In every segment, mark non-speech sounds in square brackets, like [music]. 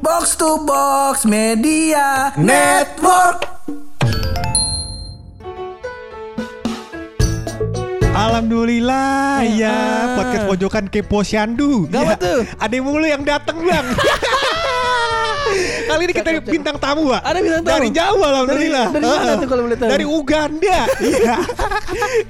Box to Box Media Network. Alhamdulillah ya podcast pojokan kepo Syandu. Gawat Ya, tuh. Ada mulu yang datang bang. [laughs] Kali ini kita bintang tamu pak. Ada bintang tamu? Dari jauh alhamdulillah. Dari- dari mana tuh kalau boleh tahu? Dari Uganda. Iya.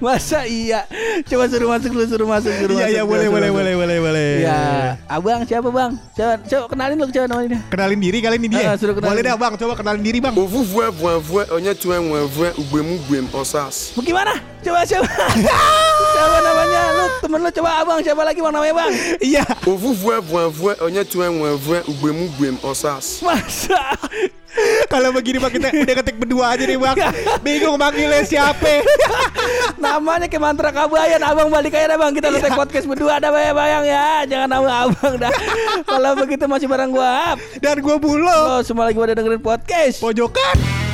Masa iya? Coba suruh masuk dulu, suruh masuk, suruh Iya masuk. iya suruh boleh boleh boleh boleh boleh. Ya, abang siapa bang? Coba, coba kenalin lu coba namanya. Kenalin diri kali ini dia. Ah, suruh kenalin. boleh dah bang, coba kenalin diri bang. Ovuvue vuevue onye tue nwevue ugbemu gbem osas. Mau gimana? Coba coba. siapa namanya? Lu temen lu coba abang siapa lagi bang namanya bang? Iya. Ovuvue vuevue onye tue nwevue ugbemu gbem osas. Masa? Kalau begini bang kita udah ketik berdua aja nih bang. Bingung manggilnya siapa? namanya kayak mantra kabayan abang balik aja bang kita ngetek podcast berdua ada bayang bayang ya jangan nama abang dah kalau begitu masih bareng gua. Dan gue bulo. lo semua lagi pada dengerin podcast Pojokan.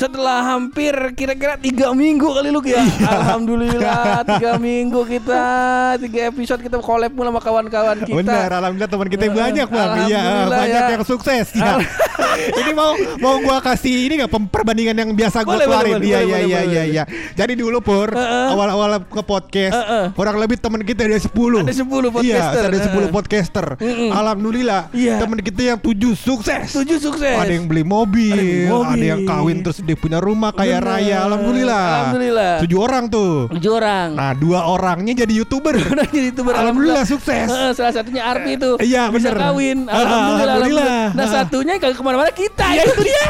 Setelah hampir kira-kira tiga minggu kali lu ya Alhamdulillah [laughs] tiga minggu kita Tiga episode kita collab mulu sama kawan-kawan kita Benar, alhamdulillah teman kita banyak bang. Iya, banyak ya. yang sukses. Ya. [laughs] ini mau mau gua kasih ini nggak perbandingan yang biasa gua Boleh, boleh, keluarin. Iya iya iya iya iya. Jadi dulu pur Heeh. awal-awal ke podcast Heeh. kurang lebih teman kita ada 10 Ada 10 podcaster. Iya, ada 10 Heeh. podcaster. Mm-mm. Alhamdulillah. Iya. Teman kita yang 7 sukses. Tujuh sukses Ada yang beli mobil, Ada yang mobil. ada yang kawin terus dia punya rumah kaya Bener. raya. Alhamdulillah. Alhamdulillah. Tujuh orang tuh. Tujuh orang Nah, dua orangnya jadi youtuber. Jadi youtuber Alhamdulillah sukses. Heeh, Salah satunya Arfi itu Iya, Bisa bener. kawin Ah, Alhamdulillah, alhamdulillah. Nah Ah. satunya kagak ke mana-mana kita Iya itu dia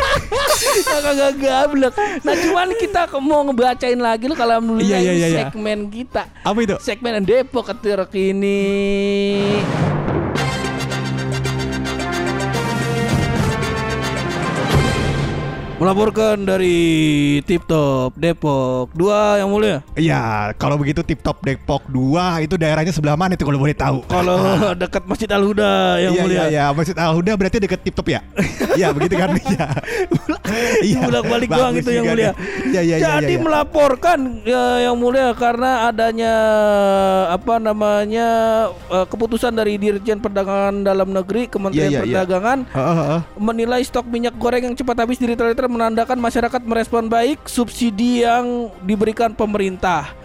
[laughs] Kagak gablek Nah cuman kita mau ngebacain lagi lu Kalau alhamdulillah Iya, iya, iya, iya. segmen kita Apa itu? Segmen Depok terkini Melaporkan dari Tip Top Depok Dua yang mulia Iya, kalau begitu Tip Top Depok 2 itu daerahnya sebelah mana itu kalau boleh tahu? Kalau [laughs] dekat Masjid Al Huda yang iya, mulia Iya, iya, Masjid Al Huda berarti deket Tip Top ya? [laughs] Iya, begitu kan? Iya. Iya, bolak-balik doang itu yang mulia. Iya, iya, iya. Jadi iya, iya. melaporkan ya, yang mulia karena adanya apa namanya eh, keputusan dari Dirjen Perdagangan Dalam Negeri Kementerian iya. Perdagangan Heeh, heeh. menilai stok minyak goreng yang cepat habis di retail-retail menandakan masyarakat merespon baik subsidi yang diberikan pemerintah.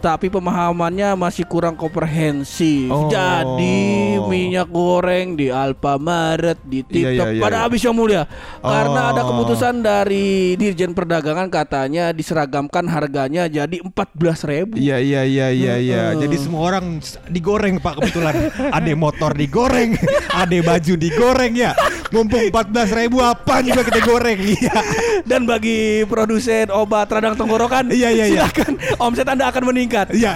Tapi pemahamannya masih kurang komprehensif. Oh. Jadi minyak goreng di Alfamaret, di Iya, TikTok iya, iya, pada iya. habis yang mulia. Karena ada Oh. keputusan dari Dirjen Perdagangan katanya diseragamkan harganya jadi 14.000 ribu. Iya iya iya iya iya. Jadi semua orang digoreng Pak kebetulan. ada motor digoreng, [laughs] ada baju digoreng ya. Mumpung 14 ribu apa juga kita goreng. [laughs] Iya. Dan bagi produsen obat radang tenggorokan, Iya, iya, iya. silakan omset Anda akan meningkat. Iya.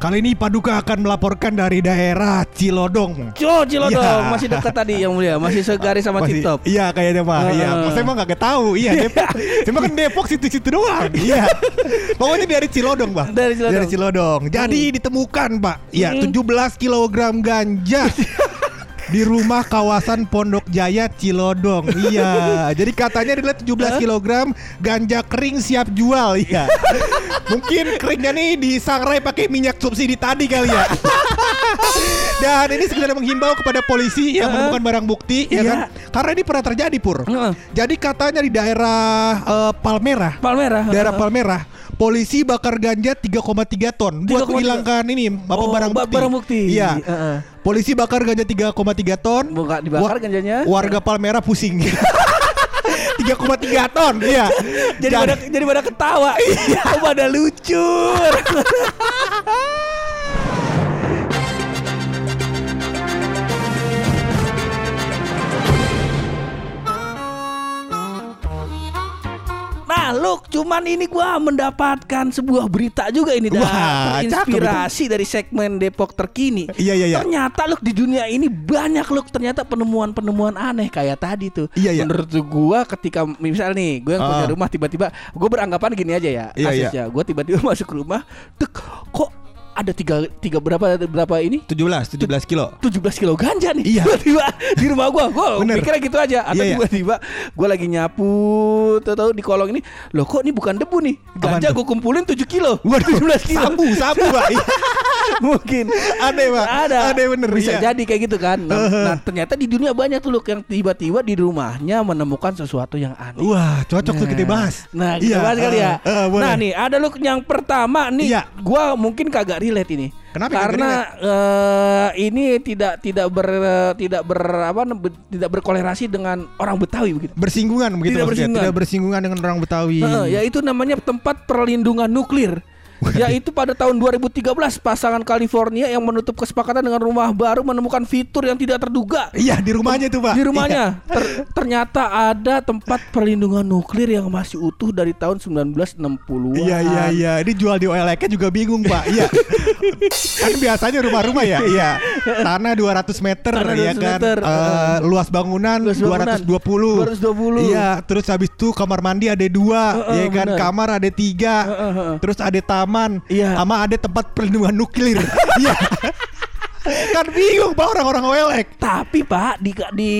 Kali ini Paduka akan melaporkan dari daerah Cilodong. Jo, Cilodong Iya. masih dekat tadi yang mulia, masih segaris sama Masih- Tip Top. Iya kayaknya mah. Iya, Heeh. saya emang gak tahu. Iya, Depok. Cuma kan Depok situ-situ doang. Iya. [laughs] Pokoknya dari Cilodong, Bang. Dari Cilodong. Dari Cilodong. Jadi ditemukan, Pak. Iya, 17 kg ganja. [laughs] di rumah kawasan Pondok Jaya Cilodong. Iya. Jadi katanya adalah 17 kg ganja kering siap jual, iya. Mungkin keringnya nih disangrai pakai minyak subsidi tadi kali ya. Dan ini sekedar menghimbau kepada polisi yang menemukan barang bukti ya Iya. kan. Karena ini pernah terjadi pur. Jadi katanya di daerah eh, Palmerah, Palmerah. daerah Palmerah, polisi bakar ganja 3,3 ton buat 3,3. menghilangkan ini apa Oh, barang ba- bukti. barang bukti. Iya. Heeh. Polisi bakar ganja 3,3 ton. Buka dibakar Wa- ganjanya. Warga Palmerah pusing. [laughs] 3,3 ton, iya. Jadi pada jadi pada ketawa. Iya, pada lucu. [laughs] Nah, Luk, cuman ini gua mendapatkan sebuah berita juga ini dah. Wah, Terinspirasi dari segmen Depok terkini. Iya, iya, iya. Ternyata Luk di dunia ini banyak Luk ternyata penemuan-penemuan aneh kayak tadi tuh. Iya, iya. Menurut gua ketika misal nih, gue yang punya Ah. rumah tiba-tiba gue beranggapan gini aja ya Iya, iya. Gue tiba-tiba [laughs] masuk rumah, tek kok ada tiga tiga berapa berapa ini 17 17 kilo 17 kilo ganja nih Iya. tiba-tiba di rumah gua gua [laughs] Bener. mikirnya gitu aja atau Iya, iya. tiba-tiba gua lagi nyapu tahu di kolong ini loh kok ini bukan debu nih ganja gua kumpulin 7 kilo Waduh, 17 kilo sabu sabu pak [laughs] Iya. mungkin Aneh, Pak. ada Aneh bener, bisa iya. jadi kayak gitu kan nah, nah, ternyata di dunia banyak tuh loh yang tiba-tiba di rumahnya menemukan sesuatu yang aneh Wah cocok tuh kita bahas Nah, kita Iya, bahas kali ya. eh, eh, boleh. nah, nih ada lu yang pertama nih. Iya. Gua mungkin kagak relate ini. Kenapa Karena eh, ini tidak tidak ber tidak ber apa tidak berkolerasi dengan orang Betawi begitu. Bersinggungan begitu Tidak maksudnya bersinggungan. Tidak bersinggungan dengan orang Betawi Heeh, yaitu namanya tempat perlindungan nuklir. Yaitu pada tahun 2013 pasangan California yang menutup kesepakatan dengan rumah baru menemukan fitur yang tidak terduga. Iya di rumahnya tuh pak. Di rumahnya. Ter- ternyata ada tempat perlindungan nuklir yang masih utuh dari tahun 1960-an. Iya iya iya. Ini jual di OLX juga bingung pak. Iya. Kan biasanya rumah-rumah ya. Iya. Tanah 200 meter Tanah ya 200 kan meter, eh. Luas bangunan, Luas bangunan, 220 220. Iya Terus habis itu kamar mandi ada dua Eh, eh, Ya kan? bener. Kamar ada tiga eh, eh. Terus ada taman Iya. Sama ada tempat perlindungan nuklir [laughs] Iya Kan bingung pak orang-orang OLX Tapi Pak di di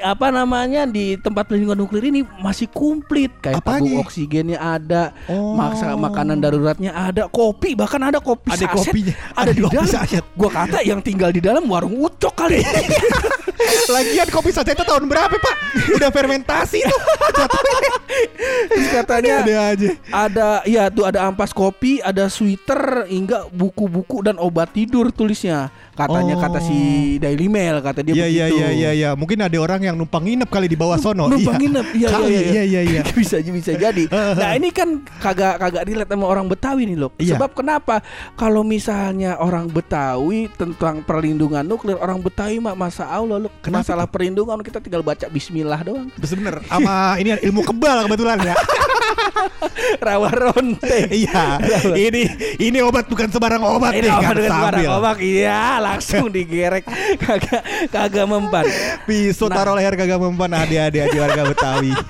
apa namanya di tempat perlindungan nuklir ini masih komplit kayak tabung oksigennya ada, Oh. maksa makanan daruratnya ada, kopi bahkan ada kopi Ada saset, kopinya. ada Ada di dalam. saset. Gua kata yang tinggal di dalam warung ucok kali. [laughs] Lagian kopi saset itu tahun berapa pak? Udah fermentasi tuh Terus katanya Ada aja ada ya tuh ada ampas kopi, ada sweater hingga buku-buku dan obat tidur tulisnya. Katanya Oh. kata si Daily Mail kata dia Iya iya begitu. iya iya iya. Mungkin ada orang yang numpang nginep kali di bawah sono. [laughs] numpang nginep iya Kali, iya iya iya iya. [laughs] bisa bisa jadi [laughs] nah ini kan kagak kagak relate sama orang Betawi nih loh Iya. sebab kenapa kalau misalnya orang Betawi tentang perlindungan nuklir orang Betawi mah masa Allah loh Kenapa masalah perlindungan kita tinggal baca Bismillah doang Bener sama ini ilmu kebal kebetulan ya. [laughs] rawa ronte iya. Ini ini obat bukan sembarang obat ini nih obat kan dengan sembarang obat iya langsung digerek kagak kagak mempan Pisau Nah. taruh leher kagak mempan adik-adik adik warga Betawi. [laughs]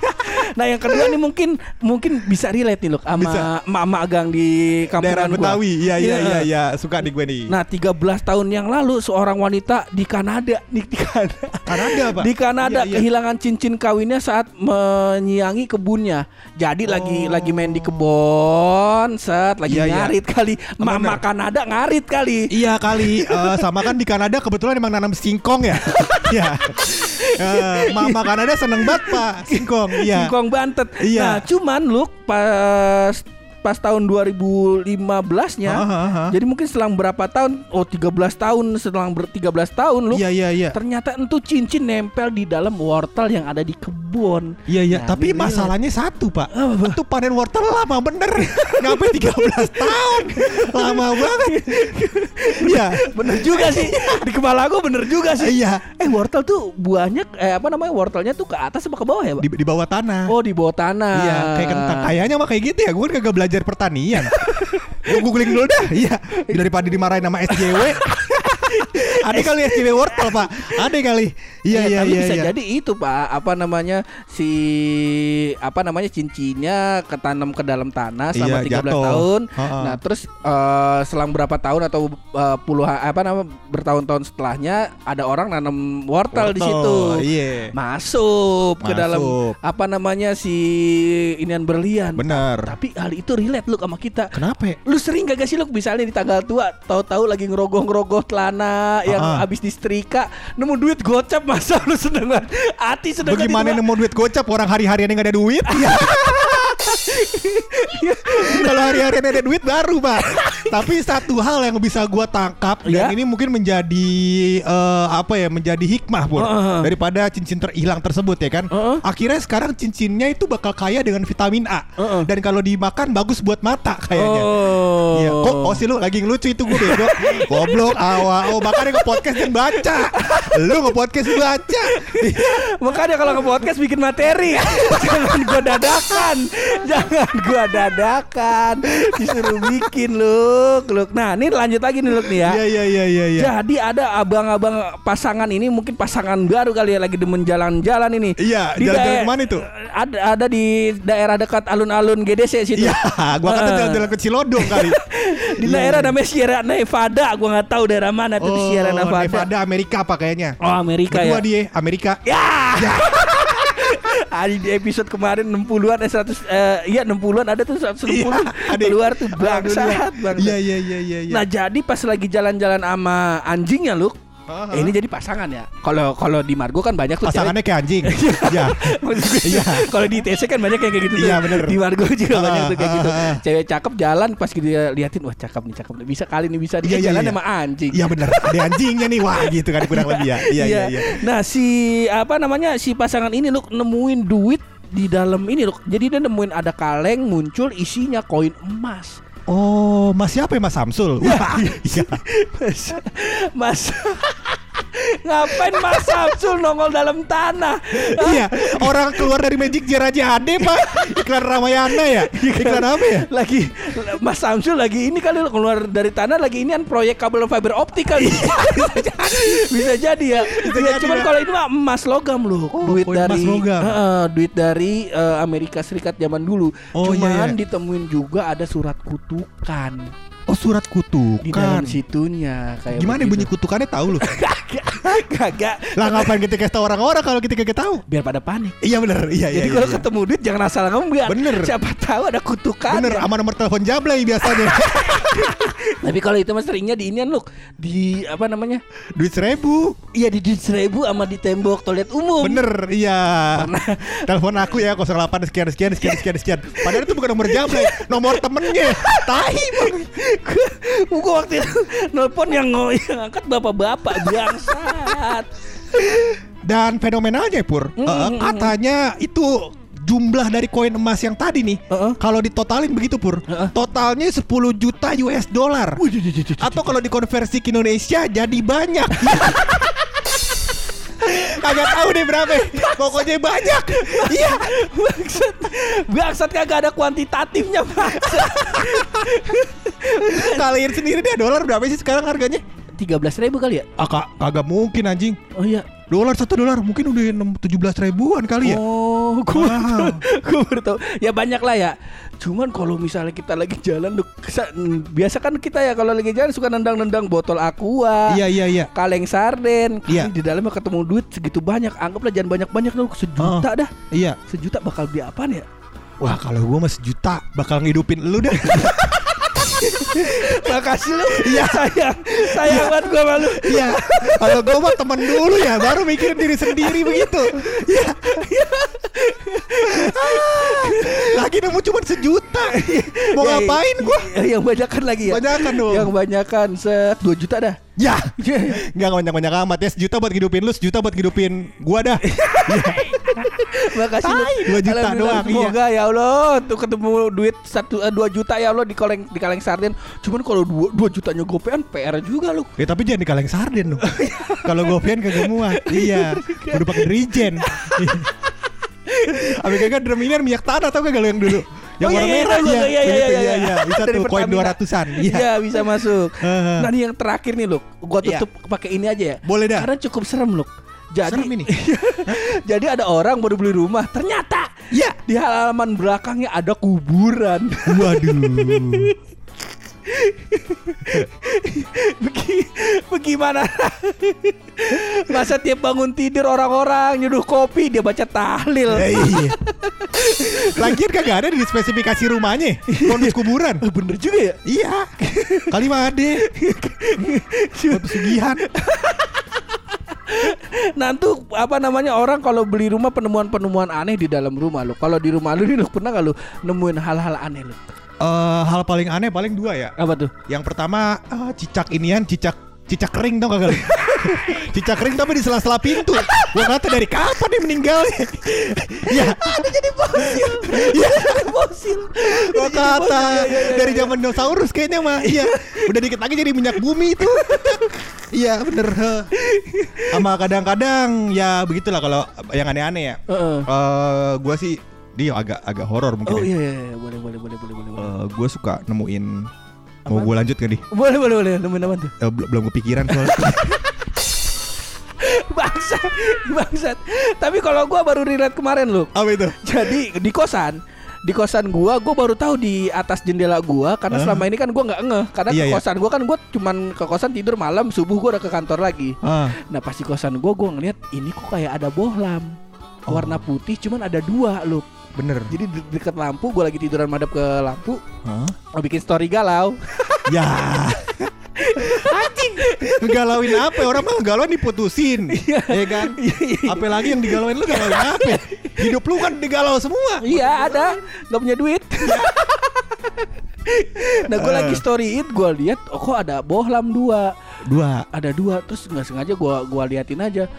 Nah yang kedua nih mungkin mungkin bisa relate nih loh Bisa. sama emak-emak gang di Daerah kampungan gua. Betawi. Iya iya Iya. iya iya. Suka di gue nih. Nah 13 tahun yang lalu seorang wanita di Kanada di, di Kanada, Kanada, Pak? di Kanada Iya, iya. kehilangan cincin kawinnya saat menyiangi kebunnya. Jadi lagi lagi main di kebon, set lagi Oh. Iya. ngarit kali. Mama Bener. Kanada ngarit kali. Iya kali Eh, sama kan di Kanada kebetulan emang nanam singkong ya. [laughs] Iya. Eh, Mama Kanada seneng banget Pak singkong. Iya. Singkong bantet. Iya. Nah, cuman lu pas pas tahun 2015-nya. Ha, ha, ha. Jadi mungkin selang berapa tahun? Oh, 13 tahun, selang ber 13 tahun lu. Iya iya iya. Ternyata itu cincin nempel di dalam wortel yang ada di kebun. Iya iya, Nah, tapi relate. masalahnya satu pak. Itu panen wortel lama bener, [laughs] nyampe 13 tahun, lama banget. Iya, Bener juga sih Di kepala gue bener juga sih iya. Eh wortel tuh buahnya Eh apa namanya wortelnya tuh ke atas apa ke bawah ya Pak? Di, di bawah tanah. Oh di bawah tanah Iya, kayak kentang. Kayaknya mah kayak gitu ya. Gue kagak belajar pertanian. [laughs] Gue googling dulu dah. Iya, [laughs] daripada dimarahin sama SJW. Ada kali SJW wortel pak. Ada kali. Iya Eh, iya tapi iya. bisa iya. jadi itu pak apa namanya si apa namanya cincinnya ketanam ke dalam tanah selama Iya, 13 jatuh. tahun Ha-ha. nah terus eh, selang berapa tahun atau eh, puluhan apa nama bertahun-tahun setelahnya ada orang nanam wortel, di situ Iya. masuk ke dalam apa namanya si inian berlian Bener. tapi hal itu relate lu sama kita Kenapa? ya? Lu sering gak sih lu misalnya di tanggal tua Tahu-tahu lagi ngerogoh-ngerogoh celana Yang Ah. habis disetrika Nemu duit gocap masa lu seneng banget Hati seneng banget Bagaimana nemu duit gocap orang hari-hariannya nggak ada duit? [laughs] Kalau hari-harian ada duit baru pak. Tapi satu hal yang bisa gua tangkap Ya. dan ini mungkin menjadi eh, apa ya menjadi hikmah pun Heeh. daripada cincin terhilang tersebut ya kan. Heeh. Akhirnya sekarang cincinnya itu bakal kaya dengan vitamin A Heeh. dan kalau dimakan bagus buat mata kayaknya. Oh Iya, kok oh sih lu lagi ngelucu itu gue bego. [laughs] Goblok, awa. Oh, makanya nge-podcast dan baca. Lu nge-podcast baca. [laughs] Makanya kalau nge-podcast bikin materi [laughs] Jangan gua dadakan Jangan gua dadakan Disuruh bikin lu Luk, Luk. Nah, ini lanjut lagi nih Luk nih ya. Iya iya iya iya iya. Jadi ada abang-abang pasangan ini mungkin pasangan baru kali ya lagi demen jalan-jalan ini. Iya, Di jalan-jalan ke mana itu? Ada ada di daerah dekat alun-alun GDC situ. Iya, gua kata Eh, jalan-jalan ke Cilodong kali. [laughs] Di Iya, daerah iya. namanya Sierra Nevada, gua nggak tahu daerah mana tuh di Sierra Nevada. Oh, Nevada Amerika apa kayaknya? Oh, Amerika Berdua ya. dia Amerika. Ya. [laughs] Ada di episode kemarin 60-an eh 100 eh iya 60-an ada tuh 160 Iya, [laughs] ada. keluar tuh bangsat dulu. bangsat. Iya iya iya iya iya. Nah, jadi pas lagi jalan-jalan sama anjingnya lu Aha. ini jadi pasangan ya. Kalau kalau di Margo kan banyak tuh cewek- pasangannya kayak anjing. [laughs] Iya. Gue, Iya. Kalau di TC kan banyak yang kayak gitu. Iya, bener. Di Margo juga Ah, banyak tuh kayak ah, gitu. Cewek cakep jalan pas dia liatin wah cakep nih cakep nih. Bisa kali nih bisa dia Iya, iya, jalan iya. sama anjing. Iya benar. Ada anjingnya nih. Wah, gitu kan kurang lebih ya. Iya iya iya. Nah, si apa namanya si pasangan ini lu nemuin duit di dalam ini loh. Jadi dia nemuin ada kaleng muncul isinya koin emas. Oh, Mas siapa ya Mas Samsul? Wah, [laughs] iya. [laughs] Mas, Mas Ngapain Mas Samsul nongol dalam tanah? Iya, orang keluar dari Magic Jar aja ada, Pak. Iklan Ramayana ya? Iklan apa ya? lagi Mas Samsul lagi ini kali keluar dari tanah lagi ini kan proyek kabel fiber optik kali bisa jadi bisa jadi ya Bisa ya cuman ya. kalau ini mah emas logam loh Oh, duit dari logam. Duit dari eh, Amerika Serikat zaman dulu Oh, iya, cuman iya. ditemuin juga ada surat kutukan Oh, surat kutukan. di dalam situnya kayak Gimana bunyi kutukannya tahu lu? [laughs] kagak lah ngapain kita kasih tahu orang-orang kalau kita kagak tahu? biar pada panik Iya bener, iya iya. jadi iya, kalau iya. ketemu duit jangan asal ngomong Bener. siapa tahu ada kutukan Bener, sama nomor telepon Jablay biasanya. [laughs] Tapi kalau itu mas seringnya di inian loh di apa namanya? Duit seribu. Iya di duit seribu sama di tembok toilet umum. Bener, iya. [laughs] Telepon aku ya 08 sekian sekian sekian sekian sekian. Padahal itu bukan nomor Jablay, nomor temennya. Tai bang. Gua waktu itu nelpon yang, yang angkat bapak-bapak bangsat. Dan fenomenalnya Pur, Mm, mm. katanya itu jumlah dari koin emas yang tadi nih, Heeh. kalau ditotalin begitu Pur, Heeh. totalnya 10 juta US dollar. Atau kalau dikonversi ke Indonesia jadi banyak. [laughs] Kagak tahu deh berapa. Pokoknya banyak. Iya. bangsat. Bangsat kagak ada kuantitatifnya bangsat. Kalian sendiri deh dolar berapa sih sekarang harganya? 13 ribu kali ya? Ah, kak, kagak mungkin anjing. Oh iya. Dolar satu dolar mungkin udah enam- 17 ribuan kali ya. Oh, gue Wow. gue baru tahu. Ya banyak lah ya. Cuman kalau misalnya kita lagi jalan, Duk, biasa kan kita ya kalau lagi jalan suka nendang-nendang botol aqua. Iya iya iya. kaleng sarden Iya. Di dalamnya ketemu duit segitu banyak anggaplah jangan banyak-banyak dulu sejuta dah Iya. sejuta bakal beli apaan ya Wah kalau gua mah sejuta bakal ngidupin lu dah. [laughs] makasih lu iya sayang sayang banget gua malu Iya. Kalau gua mah temen dulu ya, baru mikirin diri sendiri begitu. Iya. Lagi nemu cuma sejuta. Mau Ya, ngapain gua? ya, yang banyakan lagi ya Banyakan dong. yang banyakan set 2 juta dah Ya. [laughs] Enggak banyak-banyak amat ya. Sejuta buat ngidupin lu, sejuta buat ngidupin gua dah. [laughs] makasih lu Tai, dua juta Alhamdulillah, doang, iya. semoga ya Allah tuh ketemu duit satu eh, dua juta ya Allah di kaleng di kaleng sarden cuman kalau dua, dua jutanya gopean PR juga lu Ya tapi jangan di kaleng sarden dong. [laughs] Kalau gopian kagak muat. Iya. Udah pakai dirijen. Abi kagak drum ini minyak tanah tau kagak lo yang dulu? Yang Oh, warna iya, iya, merah iya, iya. iya, iya, iya, iya, iya. iya. Bisa tuh koin Pertamina. 200-an. Iya. Iya bisa masuk. [laughs] Nah ini yang terakhir nih loh, gua Iya. tutup pakai ini aja ya. Boleh dah. Karena cukup serem loh. Jadi Serem ini. [laughs] jadi ada orang baru beli rumah, ternyata Iya. di halaman belakangnya ada kuburan. Waduh. [laughs] Begi- Bagaimana? Masa tiap bangun tidur orang-orang nyuduh kopi dia baca tahlil. Ya, iya. Lagian kagak ada di spesifikasi rumahnya. Bonus kuburan. Eh, Bener juga ya. Iya. Kali mah ada. Waktu sugihan. Nanti apa namanya orang kalau beli rumah penemuan-penemuan aneh di dalam rumah lo. Kalau di rumah lu nih lu pernah gak lu nemuin hal-hal aneh lu? Eh, hal paling aneh paling dua ya. Apa tuh? Yang pertama ah, cicak inian, cicak cicak kering tau kagak? lu? [laughs] cicak kering tapi di sela-sela pintu. Gua kata dari kapan dia meninggal? [laughs] Iya. Ada jadi fosil. Iya. Jadi fosil. Gua kata. Iya, iya, iya, dari zaman dinosaurus kayaknya mah. Iya. Udah dikit lagi jadi minyak bumi itu. [laughs] Iya bener. Sama kadang-kadang ya begitulah kalau yang aneh-aneh ya. Heeh. Eh, gua sih dia agak agak horor mungkin. Oh ya. iya, iya, iya. boleh boleh boleh boleh boleh. boleh. gue suka nemuin Mau gue lanjut gak nih? Boleh boleh boleh nemuin apa tuh? Eh, belum kepikiran soalnya. [laughs] Bangsat, bangsat. Tapi kalau gua baru relate kemarin lu. Apa itu? Jadi di kosan, di kosan gua, gua baru tahu di atas jendela gua karena Hah? selama ini kan gua nggak ngeh. Karena Iya, ke iya. kosan gua kan gua cuman ke kosan tidur malam, subuh gua udah ke kantor lagi. Ah, Nah pas di kosan gua, gua ngeliat ini kok kayak ada bohlam Oh. warna putih, cuman ada dua loh. Bener. Jadi di deket lampu, gua lagi tiduran madep ke lampu, Hah? mau bikin story galau. [laughs] Ya. Anjing. Galauin apa? Orang mah galauin diputusin. ya kan? [laughs] Apalagi yang digalauin lu galauin apa? Hidup lu kan digalau semua. Iya ada, nggak punya duit. [laughs] nah gue lagi storyin, gue lihat, oh kok ada bohlam dua, Dua. ada dua, terus nggak sengaja gue gua liatin aja,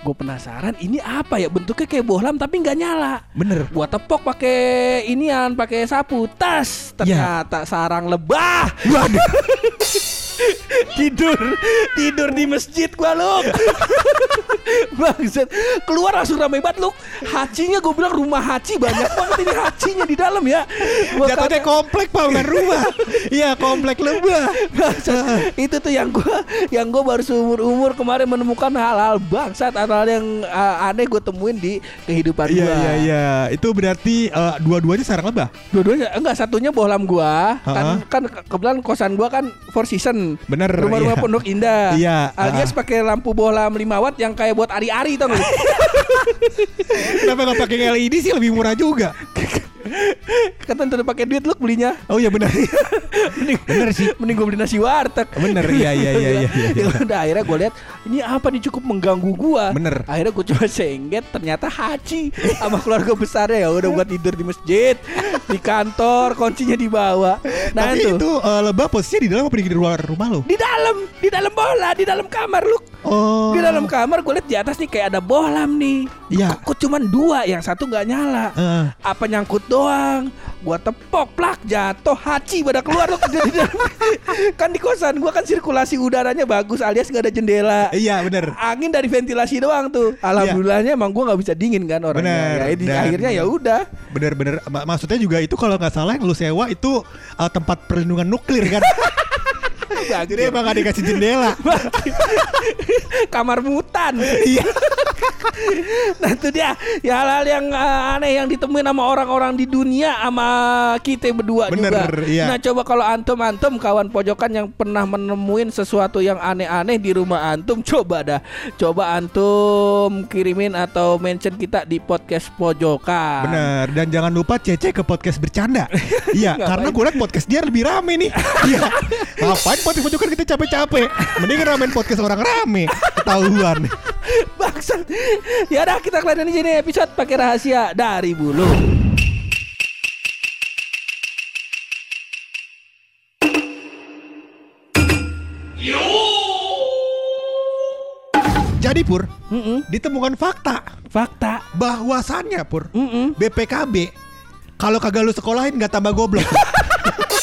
gue penasaran ini apa ya bentuknya kayak bohlam tapi nggak nyala. Bener. Gua tepok pakai inian, pakai sapu, tas, ternyata sarang lebah. Waduh. [laughs] tidur tidur di masjid gua lu [laughs] Bangsat Keluar langsung rame banget lu Hacinya gue bilang rumah haci Banyak banget ini hacinya di dalam ya Gua Jatuhnya kata- komplek pak bukan rumah. [laughs] Iya komplek lebah. Bangsat. itu tuh yang gua yang gua baru seumur umur kemarin menemukan hal-hal bangsat hal-hal yang uh, aneh gue temuin di kehidupan Iya gua. iya iya. Itu berarti eh, dua-duanya sarang lebah. Dua-duanya enggak satunya bohlam gua kan kan ke- kebetulan kosan gua kan four season. Bener. Rumah-rumah iya. Pondok Indah. Iya, Alias ha-ha. pakai lampu bohlam 5 watt yang kayak buat ari-ari tau gak? [laughs] Kenapa nggak pakai LED sih lebih murah juga? [laughs] Kata udah pakai duit lu belinya. Oh iya benar. [laughs] Mending, Bener sih. Mending gue beli nasi warteg. Bener, iya, iya, iya, iya, iya. Ya [laughs] udah akhirnya gue lihat ini apa nih cukup mengganggu gua. Bener. Akhirnya gue coba sengget ternyata haji sama keluarga besarnya ya udah buat tidur di masjid, di kantor, kuncinya dibawa. Nah Tapi itu. itu eh, lebah posisinya di dalam apa di luar rumah lo? di dalam, di dalam bola, di dalam kamar lu. Oh. Di dalam kamar gue lihat di atas nih kayak ada bohlam nih. Iya. Kok cuman dua, yang satu nggak nyala. Eh, Apa nyangkut doang? Gua tepok plak jatuh haci pada keluar dalam. kan di kosan gua kan sirkulasi udaranya bagus alias nggak ada jendela. iya bener. Angin dari ventilasi doang tuh. Alhamdulillahnya emang gua nggak bisa dingin kan orangnya. Bener. Ya, di Dan- akhirnya ya udah. Bener-bener Ma- maksudnya juga itu kalau nggak salah yang lu sewa itu eh, tempat perlindungan nuklir kan. [laughs] Jadi emang gak dikasih jendela. [laughs] kamar mutan. Iya. [laughs] nah itu dia ya hal-hal yang uh, aneh yang ditemuin sama orang-orang di dunia sama kita berdua Bener, juga. iya. Nah coba kalau antum antum kawan pojokan yang pernah menemuin sesuatu yang aneh-aneh di rumah antum [laughs] coba dah coba antum kirimin atau mention kita di podcast pojokan. Bener. Dan jangan lupa cece ke podcast bercanda. iya. Karena gue liat podcast dia lebih rame nih. Iya. Ngapain podcast pojokan kita capek-capek? Mending ramein podcast orang rame. Ketahuan. [laughs] Bangsat. Ya udah kita kelarin di sini episode pakai rahasia dari bulu. Jadi Pur, Mm-mm. ditemukan fakta Fakta. bahwasannya Pur, Mm-mm. BPKB kalau kagak lu sekolahin nggak tambah goblok. [laughs]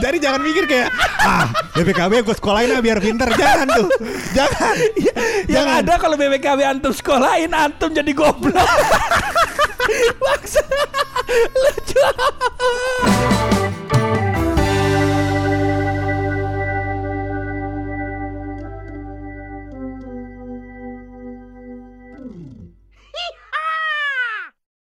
Jadi jangan mikir kayak ah BPKB gue sekolahin lah biar pinter jangan tuh. Jangan. Ya, jangan. Yang ada kalau BPKB antum sekolahin antum jadi goblok. [laughs] Maksa lucu.